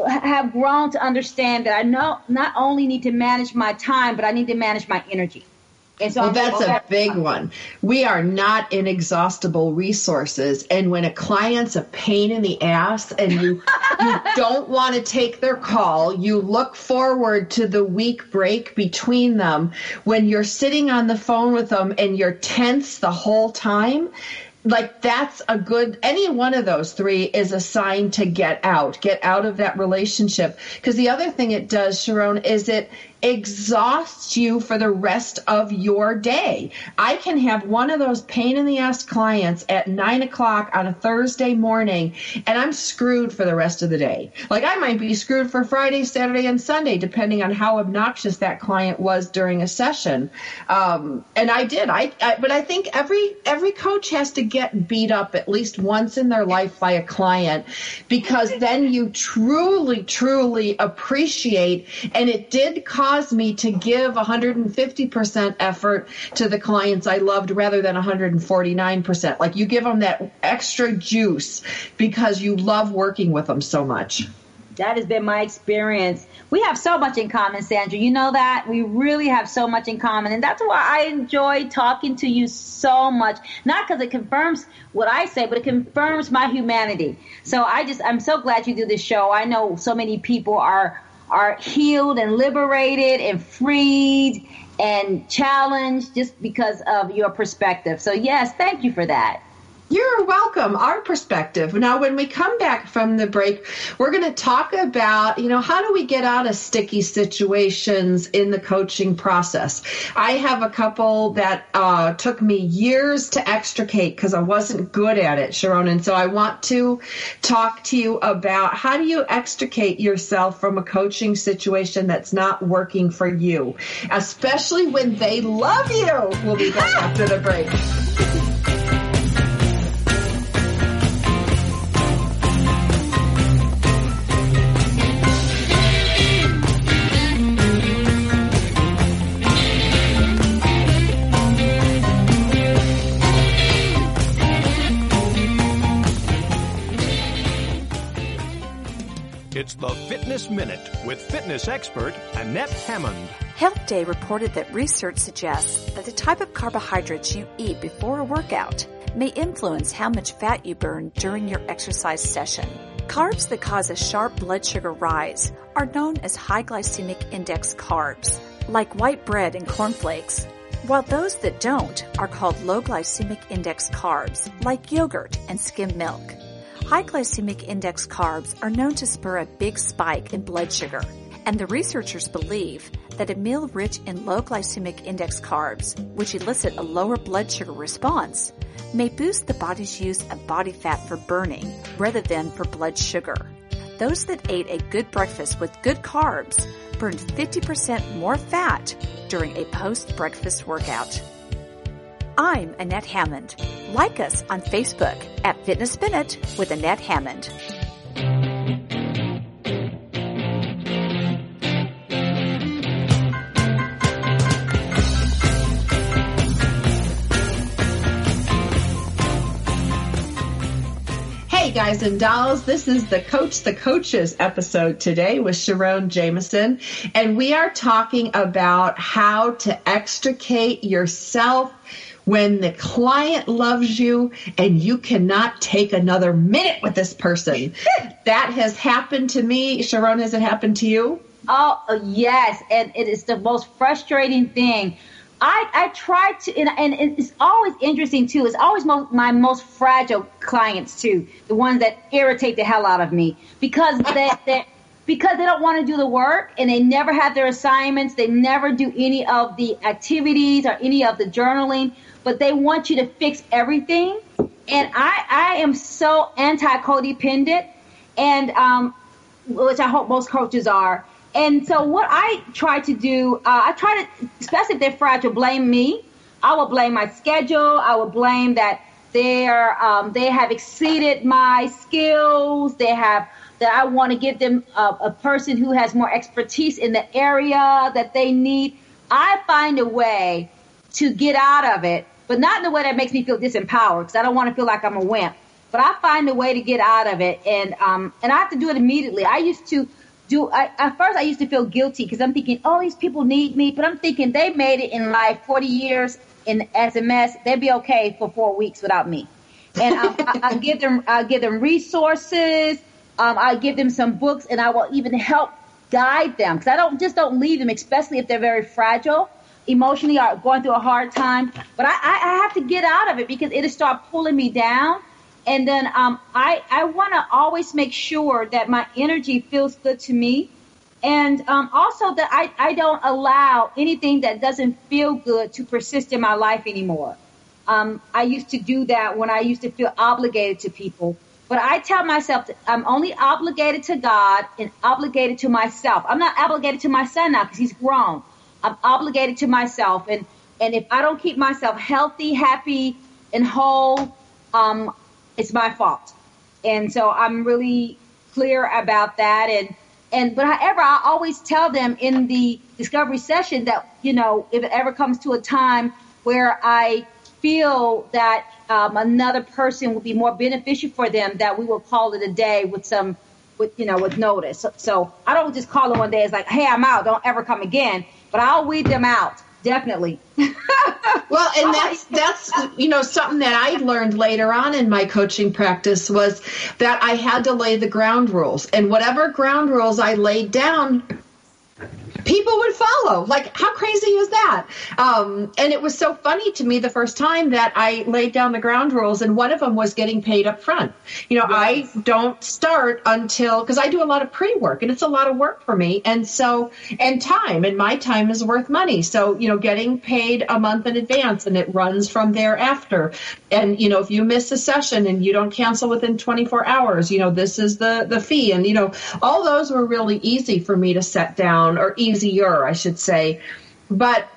have grown to understand that I know not only need to manage my time, but I need to manage my energy. So well, that's a big one. We are not inexhaustible resources, and when a client's a pain in the ass, and you you don't want to take their call, you look forward to the week break between them. When you're sitting on the phone with them and you're tense the whole time, like that's a good any one of those three is a sign to get out get out of that relationship because the other thing it does SharRon is it exhausts you for the rest of your day. I can have one of those pain in the ass clients at nine o'clock on a Thursday morning and I'm screwed for the rest of the day. Like I might be screwed for Friday, Saturday, and Sunday, depending on how obnoxious that client was during a session. Um, and I did. I, I, but I think every every coach has to get beat up at least once in their life by a client because then you truly, truly appreciate. And it did cause caused me to give 150% effort to the clients I loved rather than 149%. Like you give them that extra juice because you love working with them so much. That has been my experience. We have so much in common, Sandra. You know that? We really have so much in common. And that's why I enjoy talking to you so much. Not because it confirms what I say, but it confirms my humanity. So I just, I'm so glad you do this show. I know so many people are are healed and liberated and freed and challenged just because of your perspective. So, yes, thank you for that. You're welcome. Our perspective. Now, when we come back from the break, we're going to talk about, you know, how do we get out of sticky situations in the coaching process? I have a couple that uh, took me years to extricate because I wasn't good at it, SharRon. And so I want to talk to you about how do you extricate yourself from a coaching situation that's not working for you, especially when they love you. We'll be back after the break. Minute with fitness expert Annette Hammond. HealthDay reported that research suggests that the type of carbohydrates you eat before a workout may influence how much fat you burn during your exercise session. Carbs that cause a sharp blood sugar rise are known as high glycemic index carbs, like white bread and cornflakes, while those that don't are called low glycemic index carbs, like yogurt and skim milk. High glycemic index carbs are known to spur a big spike in blood sugar, and the researchers believe that a meal rich in low glycemic index carbs, which elicit a lower blood sugar response, may boost the body's use of body fat for burning rather than for blood sugar. Those that ate a good breakfast with good carbs burned 50% more fat during a post-breakfast workout. I'm Annette Hammond. Like us on Facebook at Fitness Minute with Annette Hammond. Hey guys and dolls, this is the Coach the Coaches episode today with SharRon Jamison, and we are talking about how to extricate yourself when the client loves you and you cannot take another minute with this person. that has happened to me. SharRon, has it happened to you? Oh, yes. And it is the most frustrating thing. I, I try to, and, and it's always interesting too. It's always my most fragile clients too, the ones that irritate the hell out of me because they, they because they don't want to do the work and they never have their assignments. They never do any of the activities or any of the journaling, but they want you to fix everything. And I, I am so anti codependent, and um, which I hope most coaches are. And so what I try to do, uh, I try to, especially if they're fragile, blame me. I will blame my schedule. I will blame that they're, um, they have exceeded my skills. They have, that I want to give them a, a person who has more expertise in the area that they need. I find a way to get out of it, but not in a way that makes me feel disempowered because I don't want to feel like I'm a wimp. But I find a way to get out of it, and um, and I have to do it immediately. I used to do I, at first I used to feel guilty because I'm thinking, oh, these people need me, but I'm thinking they made it in life 40 years in mess. They'd be okay for four weeks without me, and um, I, I give them I give them resources. Um, I give them some books, and I will even help guide them because I don't just don't leave them, especially if they're very fragile emotionally or going through a hard time. But I, I, have to get out of it because it'll start pulling me down. And then um, I, I want to always make sure that my energy feels good to me. And um, also that I, I don't allow anything that doesn't feel good to persist in my life anymore. Um, I used to do that when I used to feel obligated to people. But I tell myself that I'm only obligated to God and obligated to myself. I'm not obligated to my son now because he's grown. I'm obligated to myself. And, and if I don't keep myself healthy, happy, and whole, um, it's my fault. And so I'm really clear about that. And, and, but however, I always tell them in the discovery session that, you know, if it ever comes to a time where I feel that um, another person would be more beneficial for them, that we will call it a day with some, with, you know, with notice. So, so I don't just call them one day. It's like, hey, I'm out. Don't ever come again. But I'll weed them out. Definitely. well, and that's that's you know something that I learned later on in my coaching practice was that I had to lay the ground rules, and whatever ground rules I laid down, people would follow. Like, how crazy is that? Um, and it was so funny to me the first time that I laid down the ground rules, and one of them was getting paid up front. You know, yes. I don't start until because I do a lot of pre work, and it's a lot of work for me, and so and time, and my time is worth money. So you know, getting paid a month in advance, and it runs from there after. And you know, if you miss a session and you don't cancel within 24 hours, you know, this is the the fee, and you know, all those were really easy for me to set down or easier, I should say. But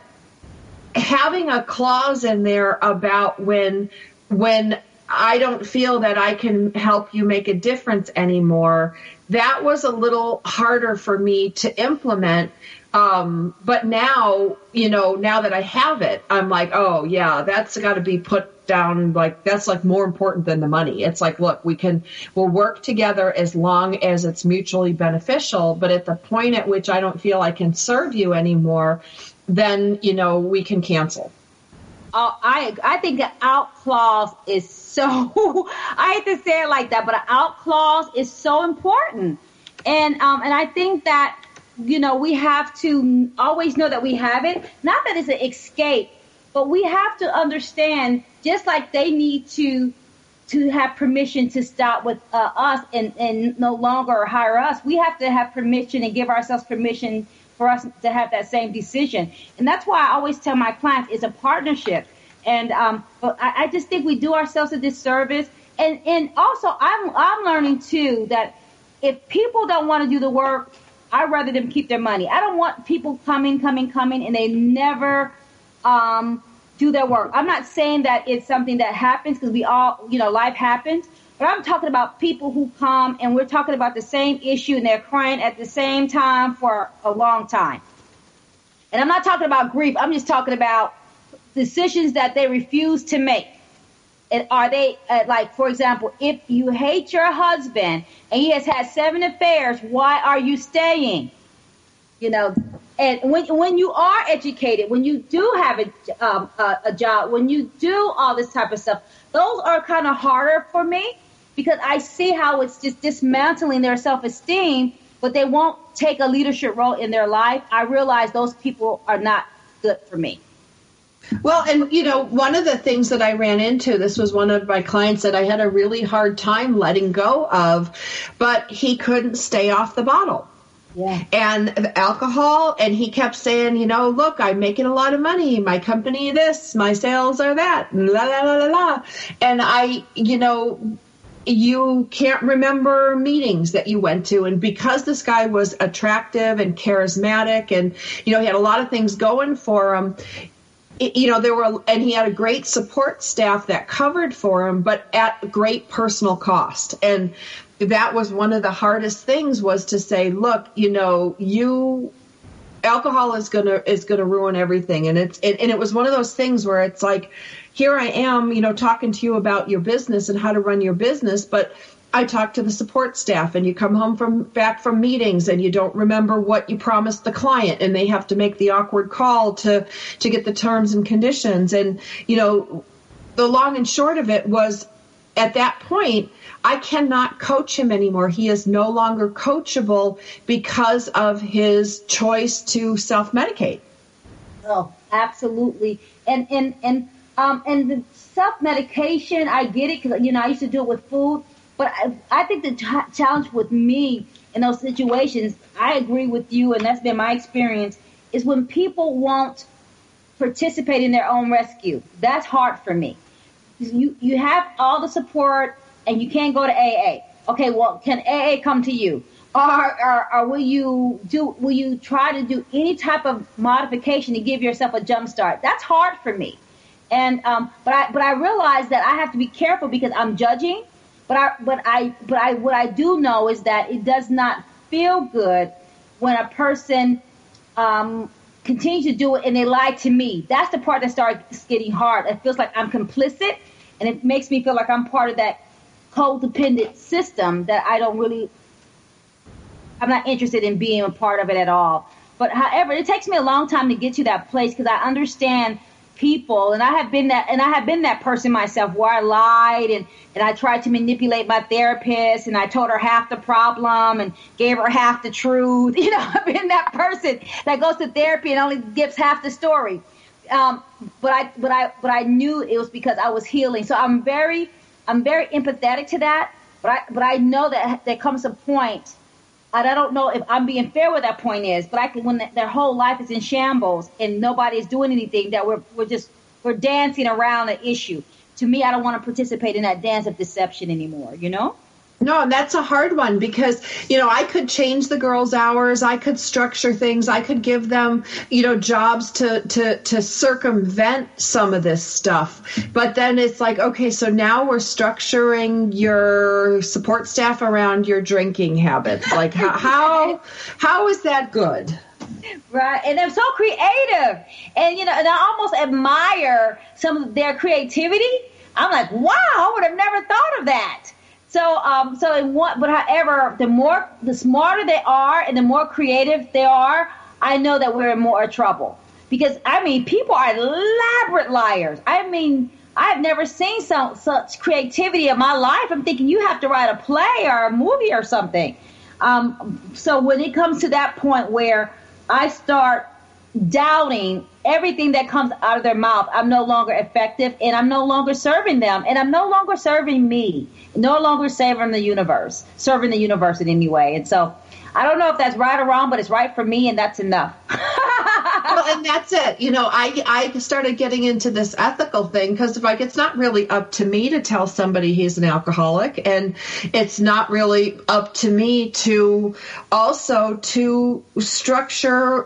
having a clause in there about when when I don't feel that I can help you make a difference anymore, that was a little harder for me to implement. Um, but now, you know, now that I have it, I'm like, oh yeah, that's got to be put down like that's like more important than the money. It's like, look, we can we'll work together as long as it's mutually beneficial, but at the point at which I don't feel I can serve you anymore, then, you know, we can cancel. Uh, I I think the out clause is so I hate to say it like that, but an out clause is so important. And um and I think that you know, we have to always know that we have it. Not that it's an escape, but we have to understand, just like they need to to have permission to stop with uh, us and, and no longer hire us. We have to have permission and give ourselves permission for us to have that same decision. And that's why I always tell my clients it's a partnership. And um, but I, I just think we do ourselves a disservice. And and also I'm I'm learning too that if people don't want to do the work, I'd rather them keep their money. I don't want people coming, coming, coming, and they never um, do their work. I'm not saying that it's something that happens because we all, you know, life happens. But I'm talking about people who come and we're talking about the same issue and they're crying at the same time for a long time. And I'm not talking about grief. I'm just talking about decisions that they refuse to make. And are they uh, like, for example, if you hate your husband and he has had seven affairs, why are you staying? You know, and when when you are educated, when you do have a um, a, a job, when you do all this type of stuff, those are kind of harder for me because I see how it's just dismantling their self esteem, but they won't take a leadership role in their life. I realize those people are not good for me. Well, and you know, one of the things that I ran into, this was one of my clients that I had a really hard time letting go of, but he couldn't stay off the bottle. Yeah. And alcohol, and he kept saying, you know, look, I'm making a lot of money. My company this, my sales are that, la la la la la. And I, you know, you can't remember meetings that you went to and because this guy was attractive and charismatic and you know he had a lot of things going for him you know there were and he had a great support staff that covered for him but at great personal cost and that was one of the hardest things was to say look you know you alcohol is gonna is gonna ruin everything. And it's it, and it was one of those things where it's like here i am you know talking to you about your business and how to run your business but I talk to the support staff and you come home from back from meetings and you don't remember what you promised the client and they have to make the awkward call to to get the terms and conditions. And you know the long and short of it was at that point I cannot coach him anymore. He is no longer coachable because of his choice to self-medicate. Oh, absolutely. And and and um and the self-medication, I get it cuz you know I used to do it with food but I, I think the ch- challenge with me in those situations, I agree with you, and that's been my experience, is when people won't participate in their own rescue. That's hard for me. You you have all the support, and you can't go to AA. Okay, well, can AA come to you? Or, or, or will you do? Will you try to do any type of modification to give yourself a jump start? That's hard for me. And um, but I but I realize that I have to be careful because I'm judging but I, but I, but I, what I do know is that it does not feel good when a person um, continues to do it and they lie to me. That's the part that starts getting hard. It feels like I'm complicit, and it makes me feel like I'm part of that codependent system that I don't really. I'm not interested in being a part of it at all. But however, it takes me a long time to get to that place because I understand people and I have been that and I have been that person myself where I lied and, and I tried to manipulate my therapist and I told her half the problem and gave her half the truth. You know, I've been that person that goes to therapy and only gives half the story. Um, but I but I but I knew it was because I was healing. So I'm very I'm very empathetic to that. But I but I know that there comes a point I don't know if I'm being fair what that point is, but I can, when their whole life is in shambles and nobody is doing anything, that we're, we're just, we're dancing around an issue. To me, I don't want to participate in that dance of deception anymore, you know? No, and that's a hard one because, you know, I could change the girls' hours, I could structure things, I could give them, you know, jobs to to to circumvent some of this stuff. But then it's like, okay, so now we're structuring your support staff around your drinking habits. Like how how, how is that good? Right, and they're so creative, and you know, and I almost admire some of their creativity. I'm like, wow, I would have never thought of that. So, um, so in what, but however, the more, the smarter they are and the more creative they are, I know that we're in more trouble. Because, I mean, people are elaborate liars. I mean, I've never seen some, such creativity in my life. I'm thinking you have to write a play or a movie or something. Um, so when it comes to that point where I start doubting everything that comes out of their mouth. I'm no longer effective and I'm no longer serving them and I'm no longer serving me, no longer serving the universe, serving the universe in any way. And so I don't know if that's right or wrong, but it's right for me and that's enough. well, and that's it. You know, I I started getting into this ethical thing because like it's not really up to me to tell somebody he's an alcoholic, and it's not really up to me to also to structure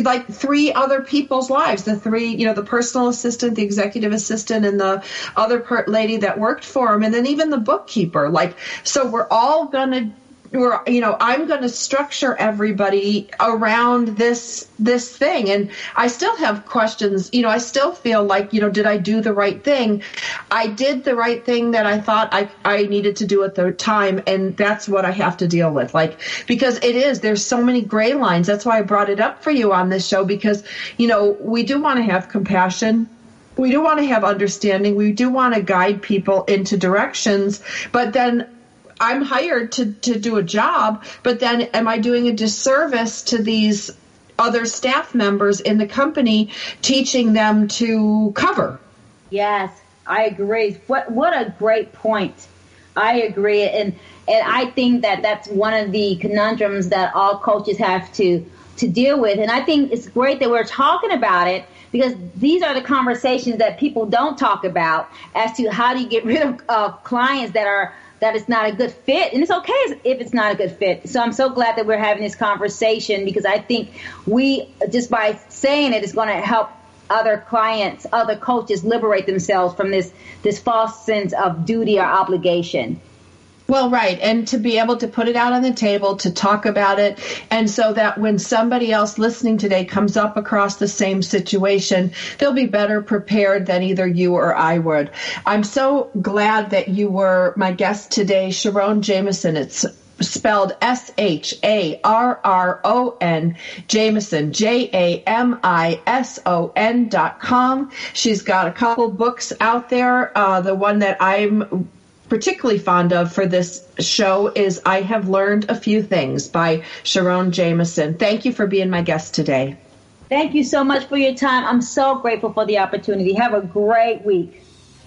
like three other people's lives. The three you know the personal assistant the executive assistant and the other per- lady that worked for him and then even the bookkeeper. Like so we're all going to we're you know i'm going to structure everybody around this this thing. And i still have questions. You know i still feel like you know did i do the right thing? I did the right thing that i thought i i needed to do at the time. And that's what i have to deal with. Like because it is there's so many gray lines. That's why i brought it up for you on this show because you know we do want to have compassion. We do want to have understanding. We do want to guide people into directions. But then I'm hired to, to do a job, but then am I doing a disservice to these other staff members in the company teaching them to cover? Yes, I agree. What what a great point. I agree, and and I think that that's one of the conundrums that all coaches have to to deal with. And I think it's great that we're talking about it because these are the conversations that people don't talk about as to how do you get rid of uh, clients that are that it's not a good fit. And it's okay if it's not a good fit. So I'm so glad that we're having this conversation because I think we, just by saying it, is going to help other clients, other coaches liberate themselves from this, this false sense of duty or obligation. Well, right. And to be able to put it out on the table, to talk about it, and so that when somebody else listening today comes up across the same situation, they'll be better prepared than either you or I would. I'm so glad that you were my guest today, SharRon Jamison. It's spelled S H A R R O N Jamison J A M I S O N dot com. She's got a couple books out there. Uh, the one that I'm particularly fond of for this show is I Have Learned a Few Things by SharRon Jamison. Thank you for being my guest today. Thank you so much for your time. I'm so grateful for the opportunity. Have a great week.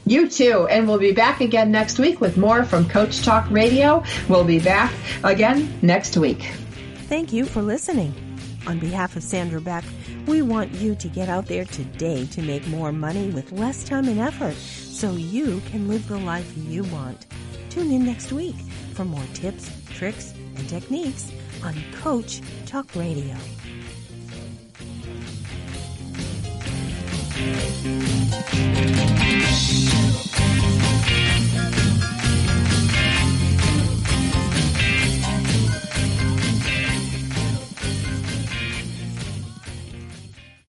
You too. And we'll be back again next week with more from Coach Talk Radio. We'll be back again next week. Thank you for listening. On behalf of Sandra Beck, we want you to get out there today to make more money with less time and effort so you can live the life you want. Tune in next week for more tips, tricks, and techniques on Coach Talk Radio.